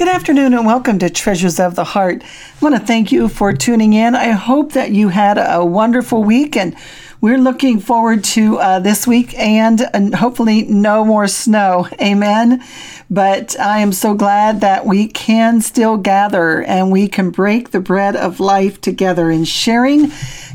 Good afternoon and welcome to Treasures of the Heart. I want to thank you for tuning in. I hope that you had a wonderful week and we're looking forward to uh, this week and, and hopefully no more snow. Amen. But I am so glad that we can still gather and we can break the bread of life together in sharing,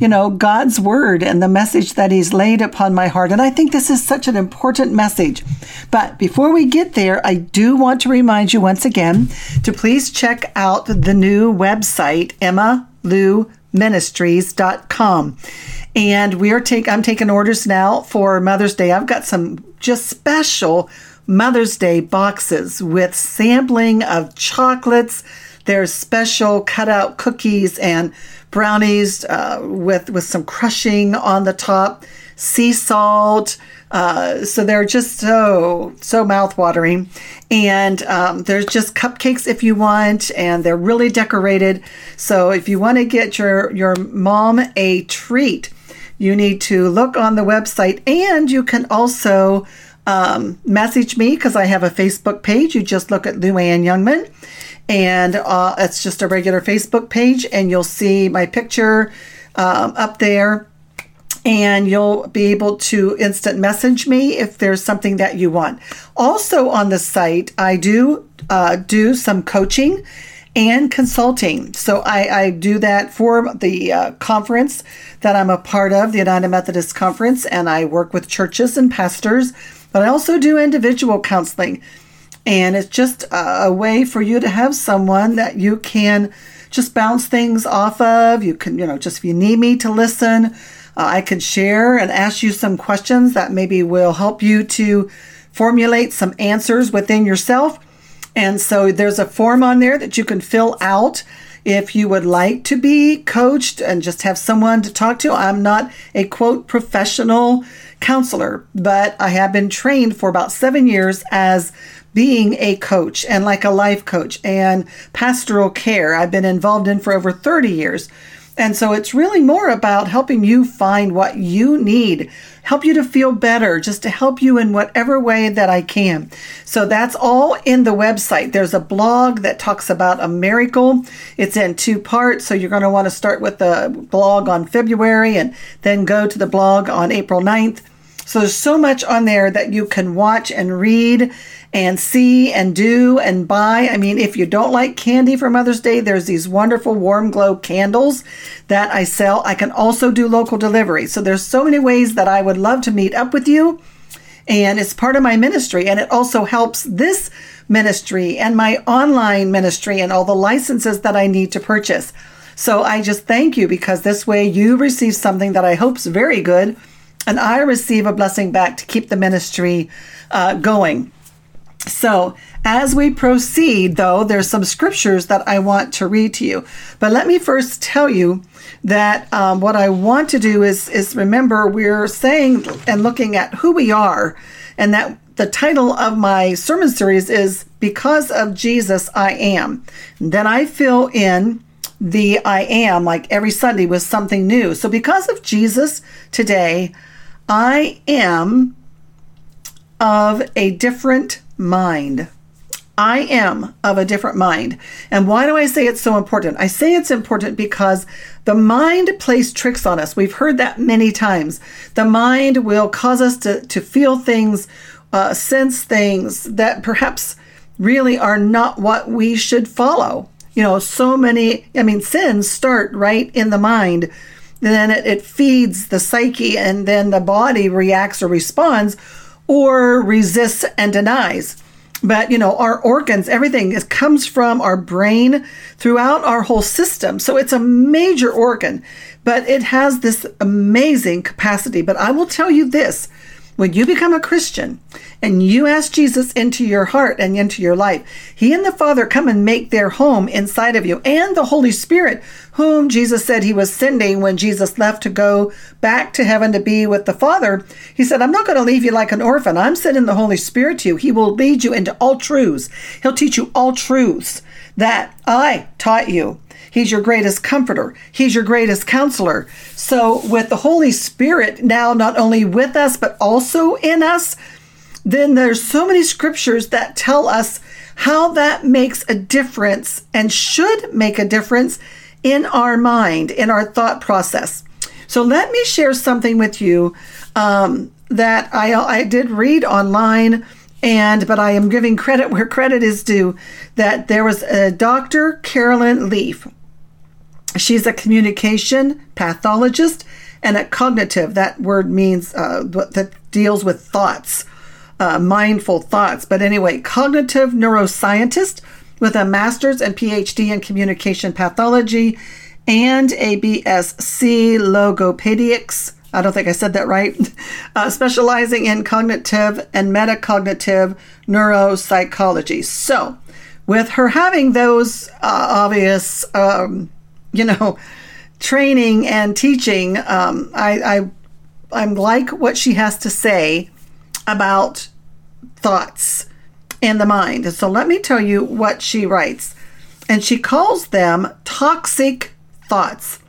you know, God's word and the message that He's laid upon my heart. And I think this is such an important message. But before we get there, I do want to remind you once again to please check out the new website, Emma Lou ministries.com and we are take I'm taking orders now for Mother's Day. I've got some just special Mother's Day boxes with sampling of chocolates. There's special cutout cookies and brownies uh, with with some crushing on the top, sea salt. Uh, so they're just so so mouthwatering, and um, there's just cupcakes if you want, and they're really decorated. So if you want to get your your mom a treat, you need to look on the website and you can also um, message me because I have a Facebook page. You just look at Luann Youngman and uh, it's just a regular Facebook page and you'll see my picture um, up there and you'll be able to instant message me if there's something that you want. Also on the site, I do uh, do some coaching and consulting. So I, I do that for the uh, conference that I'm a part of, the United Methodist Conference, and I work with churches and pastors, but I also do individual counseling. And it's just a, a way for you to have someone that you can just bounce things off of. You can, you know, just if you need me to listen, uh, I can share and ask you some questions that maybe will help you to formulate some answers within yourself and so there's a form on there that you can fill out if you would like to be coached and just have someone to talk to. I'm not a quote professional counselor, but I have been trained for about seven years as being a coach and like a life coach and pastoral care. I've been involved in for over 30 years. And so it's really more about helping you find what you need, help you to feel better, just to help you in whatever way that I can. So that's all in the website. There's a blog that talks about a miracle. It's in two parts. So you're going to want to start with the blog on February and then go to the blog on April 9th. So there's so much on there that you can watch and read and see and do and buy. I mean, if you don't like candy for Mother's Day, there's these wonderful warm glow candles that I sell. I can also do local delivery. So there's so many ways that I would love to meet up with you. And it's part of my ministry. And it also helps this ministry and my online ministry and all the licenses that I need to purchase. So I just thank you because this way you receive something that I hope is very good. And I receive a blessing back to keep the ministry uh, going. So, as we proceed, though, there's some scriptures that I want to read to you. But let me first tell you that um, what I want to do is is remember we're saying and looking at who we are, and that the title of my sermon series is "Because of Jesus, I Am." And then I fill in the "I am" like every Sunday with something new. So, because of Jesus, today I am of a different mind. I am of a different mind. And why do I say it's so important? I say it's important because the mind plays tricks on us. We've heard that many times. The mind will cause us to, to feel things, uh, sense things that perhaps really are not what we should follow. You know, so many, I mean, sins start right in the mind. Then it, it feeds the psyche, and then the body reacts or responds or resists and denies. But you know, our organs, everything is, comes from our brain throughout our whole system. So it's a major organ, but it has this amazing capacity. But I will tell you this when you become a Christian and you ask Jesus into your heart and into your life, He and the Father come and make their home inside of you, and the Holy Spirit, whom Jesus said He was sending when Jesus left to go back to heaven to be with the Father. He said, I'm not going to leave you like an orphan. I'm sending the Holy Spirit to you. He will lead you into all truths, He'll teach you all truths that I taught you. He's your greatest comforter. He's your greatest counselor. So, with the Holy Spirit now not only with us, but also in us, then there's so many scriptures that tell us how that makes a difference and should make a difference in our mind, in our thought process. So let me share something with you um, that I, I did read online and but I am giving credit where credit is due that there was a Dr. Caroline Leaf. She's a communication pathologist and a cognitive. That word means uh, that deals with thoughts, uh, mindful thoughts. But anyway, cognitive neuroscientist with a master's and PhD in communication pathology and a BSc logopedics I don't think I said that right, uh, specializing in cognitive and metacognitive neuropsychology. So, with her having those uh, obvious, um, you know, training and teaching, um, I, I I'm like what she has to say about thoughts and the mind. So, let me tell you what she writes, and she calls them toxic thoughts.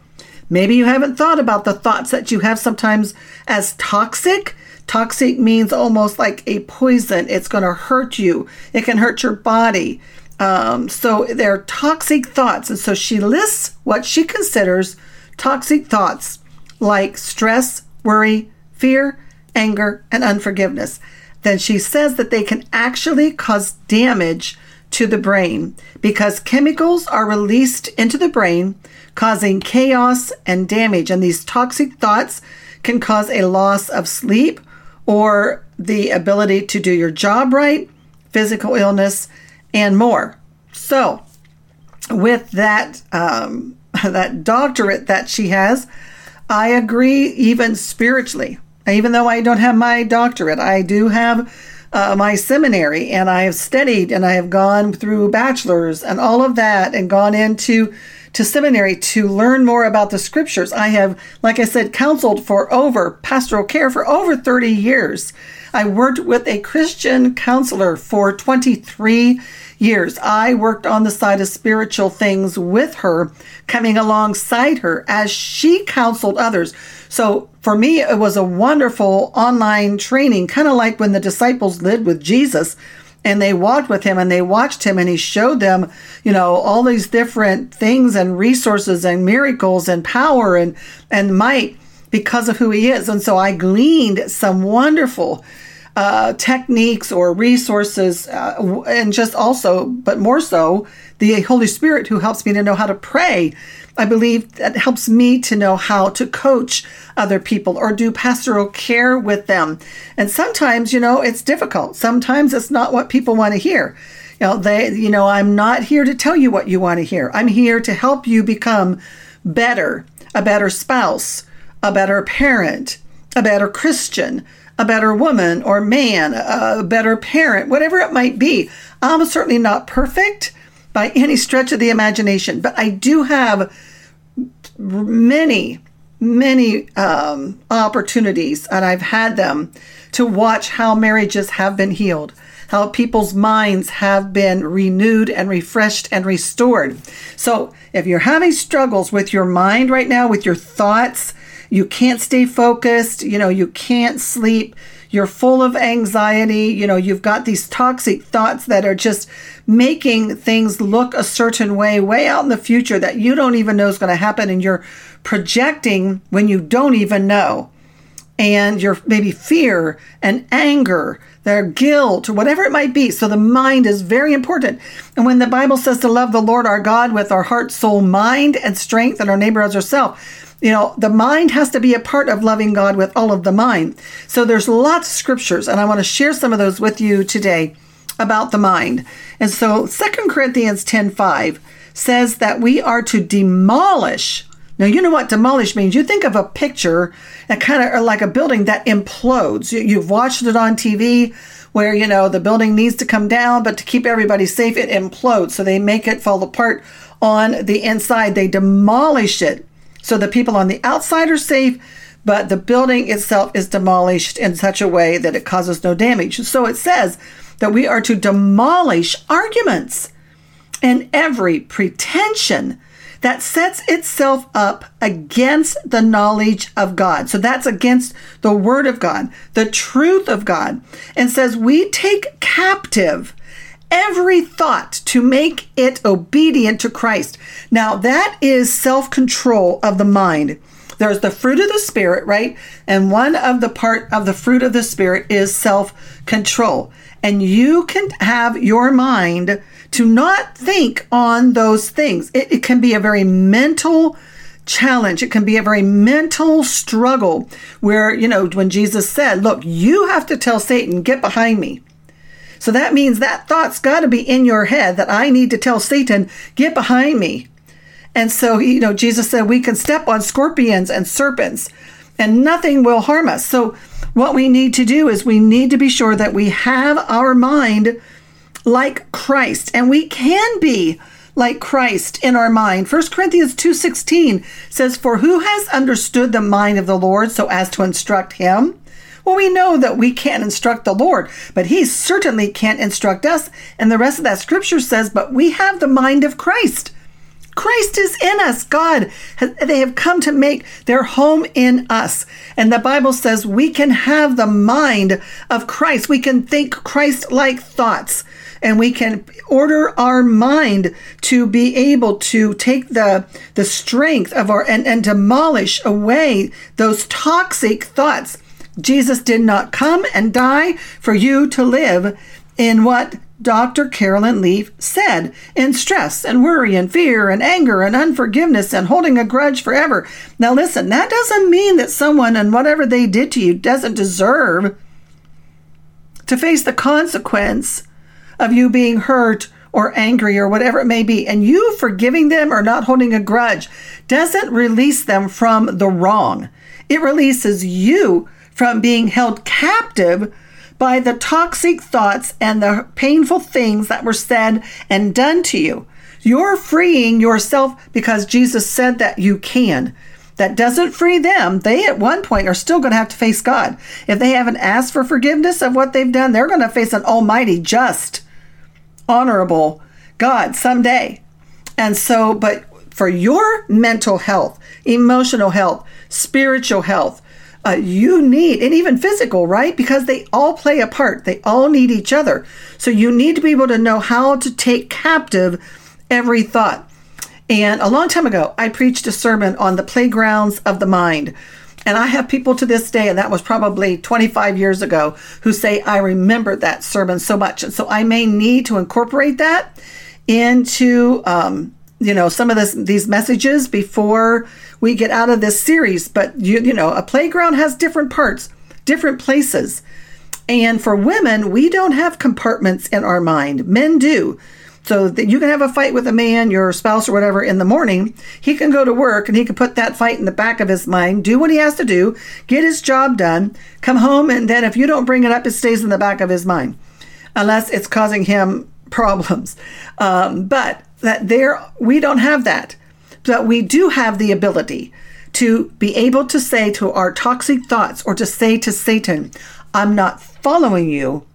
Maybe you haven't thought about the thoughts that you have sometimes as toxic. Toxic means almost like a poison. It's going to hurt you. It can hurt your body. Um, so they're toxic thoughts. And so she lists what she considers toxic thoughts like stress, worry, fear, anger, and unforgiveness. Then she says that they can actually cause damage to the brain because chemicals are released into the brain causing chaos and damage. And these toxic thoughts can cause a loss of sleep or the ability to do your job right, physical illness, and more. So, with that um, that doctorate that she has, I agree. Even spiritually, even though I don't have my doctorate, I do have uh, my seminary, and I have studied, and I have gone through bachelor's and all of that, and gone into to seminary to learn more about the scriptures. I have, like I said, counseled for over pastoral care for over 30 years. I worked with a Christian counselor for 23 years. I worked on the side of spiritual things with her, coming alongside her as she counseled others. So for me, it was a wonderful online training, kind of like when the disciples lived with Jesus and they walked with him and they watched him and he showed them, you know, all these different things and resources and miracles and power and, and might because of who he is. And so I gleaned some wonderful uh, techniques or resources, uh, and just also, but more so, the Holy Spirit who helps me to know how to pray I believe that helps me to know how to coach other people or do pastoral care with them. And sometimes, you know, it's difficult. Sometimes it's not what people want to hear. You know, they, you know, I'm not here to tell you what you want to hear. I'm here to help you become better, a better spouse, a better parent, a better Christian, a better woman or man, a better parent, whatever it might be. I'm certainly not perfect by any stretch of the imagination, but I do have many, many um, opportunities, and I've had them to watch how marriages have been healed, how people's minds have been renewed and refreshed and restored. So, if you're having struggles with your mind right now, with your thoughts, you can't stay focused, you know, you can't sleep, you're full of anxiety, you know, you've got these toxic thoughts that are just making things look a certain way, way out in the future that you don't even know is going to happen, and you're projecting when you don't even know. And your maybe fear and anger, their guilt, or whatever it might be. So the mind is very important. And when the Bible says to love the Lord our God with our heart, soul, mind, and strength, and our neighbor as ourselves, you know, the mind has to be a part of loving God with all of the mind. So there's lots of scriptures, and I want to share some of those with you today about the mind. And so Second Corinthians 10:5 says that we are to demolish. Now you know what demolish means. You think of a picture that kind of like a building that implodes. You've watched it on TV where you know the building needs to come down, but to keep everybody safe, it implodes. So they make it fall apart on the inside. They demolish it so the people on the outside are safe, but the building itself is demolished in such a way that it causes no damage. So it says that we are to demolish arguments and every pretension that sets itself up against the knowledge of God. So that's against the Word of God, the truth of God, and says we take captive every thought to make it obedient to Christ. Now, that is self control of the mind. There's the fruit of the Spirit, right? And one of the part of the fruit of the Spirit is self control. And you can have your mind to not think on those things. It, it can be a very mental challenge. It can be a very mental struggle where, you know, when Jesus said, Look, you have to tell Satan, get behind me. So that means that thought's got to be in your head that I need to tell Satan, get behind me. And so, you know, Jesus said we can step on scorpions and serpents and nothing will harm us. So, what we need to do is we need to be sure that we have our mind like Christ, and we can be like Christ in our mind. 1 Corinthians 2:16 says, "For who has understood the mind of the Lord so as to instruct him?" Well, we know that we can't instruct the Lord, but He certainly can't instruct us. And the rest of that scripture says, But we have the mind of Christ. Christ is in us. God, they have come to make their home in us. And the Bible says we can have the mind of Christ. We can think Christ like thoughts and we can order our mind to be able to take the the strength of our and, and demolish away those toxic thoughts Jesus did not come and die for you to live in what Dr. Caroline Leaf said in stress and worry and fear and anger and unforgiveness and holding a grudge forever. Now, listen, that doesn't mean that someone and whatever they did to you doesn't deserve to face the consequence of you being hurt or angry or whatever it may be. And you forgiving them or not holding a grudge doesn't release them from the wrong, it releases you from being held captive by the toxic thoughts and the painful things that were said and done to you. You're freeing yourself because Jesus said that you can. That doesn't free them. They, at one point, are still going to have to face God. If they haven't asked for forgiveness of what they've done, they're going to face an almighty, just, honorable God someday. And so, but for your mental health, emotional health, spiritual health, uh, you need, and even physical, right? Because they all play a part. They all need each other. So you need to be able to know how to take captive every thought. And a long time ago, I preached a sermon on the playgrounds of the mind. And I have people to this day, and that was probably 25 years ago, who say, I remember that sermon so much. And so I may need to incorporate that into, um, you know, some of this, these messages before we get out of this series. But you you know, a playground has different parts, different places. And for women, we don't have compartments in our mind. Men do. So that you can have a fight with a man, your spouse or whatever in the morning. He can go to work and he can put that fight in the back of his mind, do what he has to do, get his job done, come home, and then if you don't bring it up, it stays in the back of his mind, unless it's causing him problems. Um, but that there, we don't have that. But we do have the ability to be able to say to our toxic thoughts or to say to Satan, I'm not following you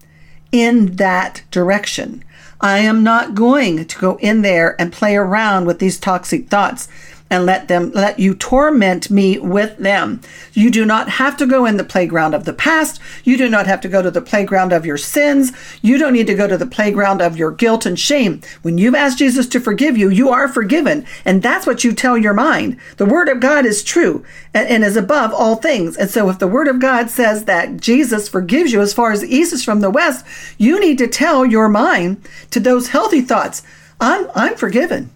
in that direction. I am not going to go in there and play around with these toxic thoughts and let them let you torment me with them. You do not have to go in the playground of the past. You do not have to go to the playground of your sins. You don't need to go to the playground of your guilt and shame. When you've asked Jesus to forgive you, you are forgiven. And that's what you tell your mind. The word of God is true and, and is above all things. And so if the word of God says that Jesus forgives you as far as the east is from the west, you need to tell your mind to those healthy thoughts, I'm I'm forgiven.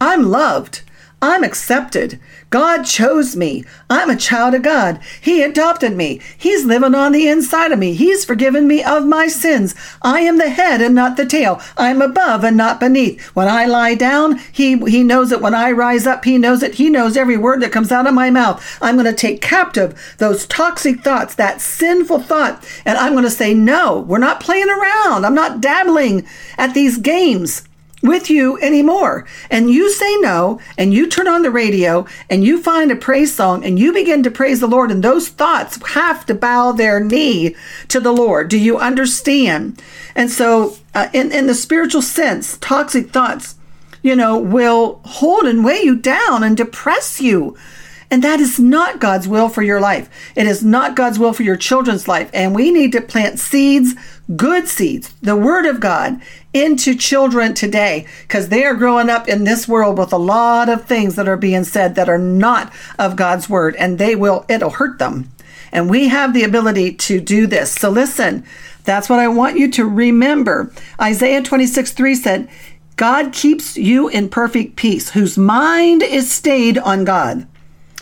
I'm loved. I'm accepted. God chose me. I'm a child of God. He adopted me. He's living on the inside of me. He's forgiven me of my sins. I am the head and not the tail. I'm above and not beneath. When I lie down, he, he knows it. When I rise up, he knows it. He knows every word that comes out of my mouth. I'm going to take captive those toxic thoughts, that sinful thought, and I'm going to say, no, we're not playing around. I'm not dabbling at these games with you anymore. And you say no, and you turn on the radio, and you find a praise song, and you begin to praise the Lord, and those thoughts have to bow their knee to the Lord. Do you understand? And so, uh, in, in the spiritual sense, toxic thoughts, you know, will hold and weigh you down and depress you. And that is not God's will for your life. It is not God's will for your children's life. And we need to plant seeds, good seeds, the Word of God, into children today because they are growing up in this world with a lot of things that are being said that are not of God's Word. And they will, it'll hurt them. And we have the ability to do this. So listen, that's what I want you to remember. Isaiah 26 3 said, God keeps you in perfect peace, whose mind is stayed on God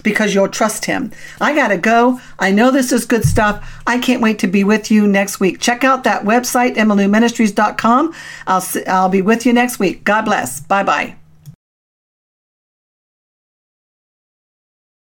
because you'll trust him. I got to go. I know this is good stuff. I can't wait to be with you next week. Check out that website, emmylouministries.com. I'll, I'll be with you next week. God bless. Bye bye.